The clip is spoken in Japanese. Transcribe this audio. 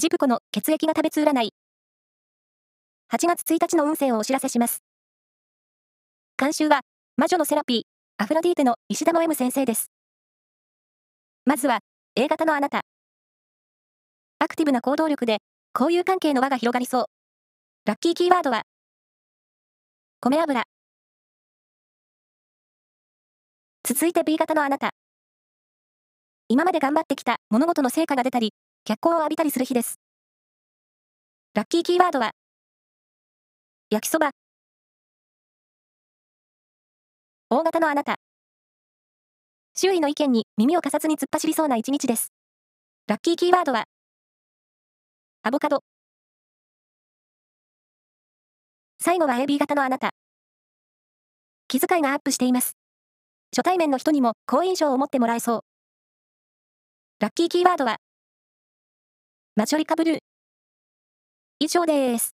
ジプコの血液が食べつ占い。8月1日の運勢をお知らせします。監修は、魔女のセラピー、アフロディーテの石田の M 先生です。まずは、A 型のあなた。アクティブな行動力で、交友関係の輪が広がりそう。ラッキーキーワードは、米油。続いて B 型のあなた。今まで頑張ってきた物事の成果が出たり、脚光を浴びたりする日です。ラッキーキーワードは、焼きそば。大型のあなた。周囲の意見に耳を貸さずに突っ走りそうな一日です。ラッキーキーワードは、アボカド。最後は AB 型のあなた。気遣いがアップしています。初対面の人にも好印象を持ってもらえそう。ラッキーキーワードは、マジョリカブルー。以上です。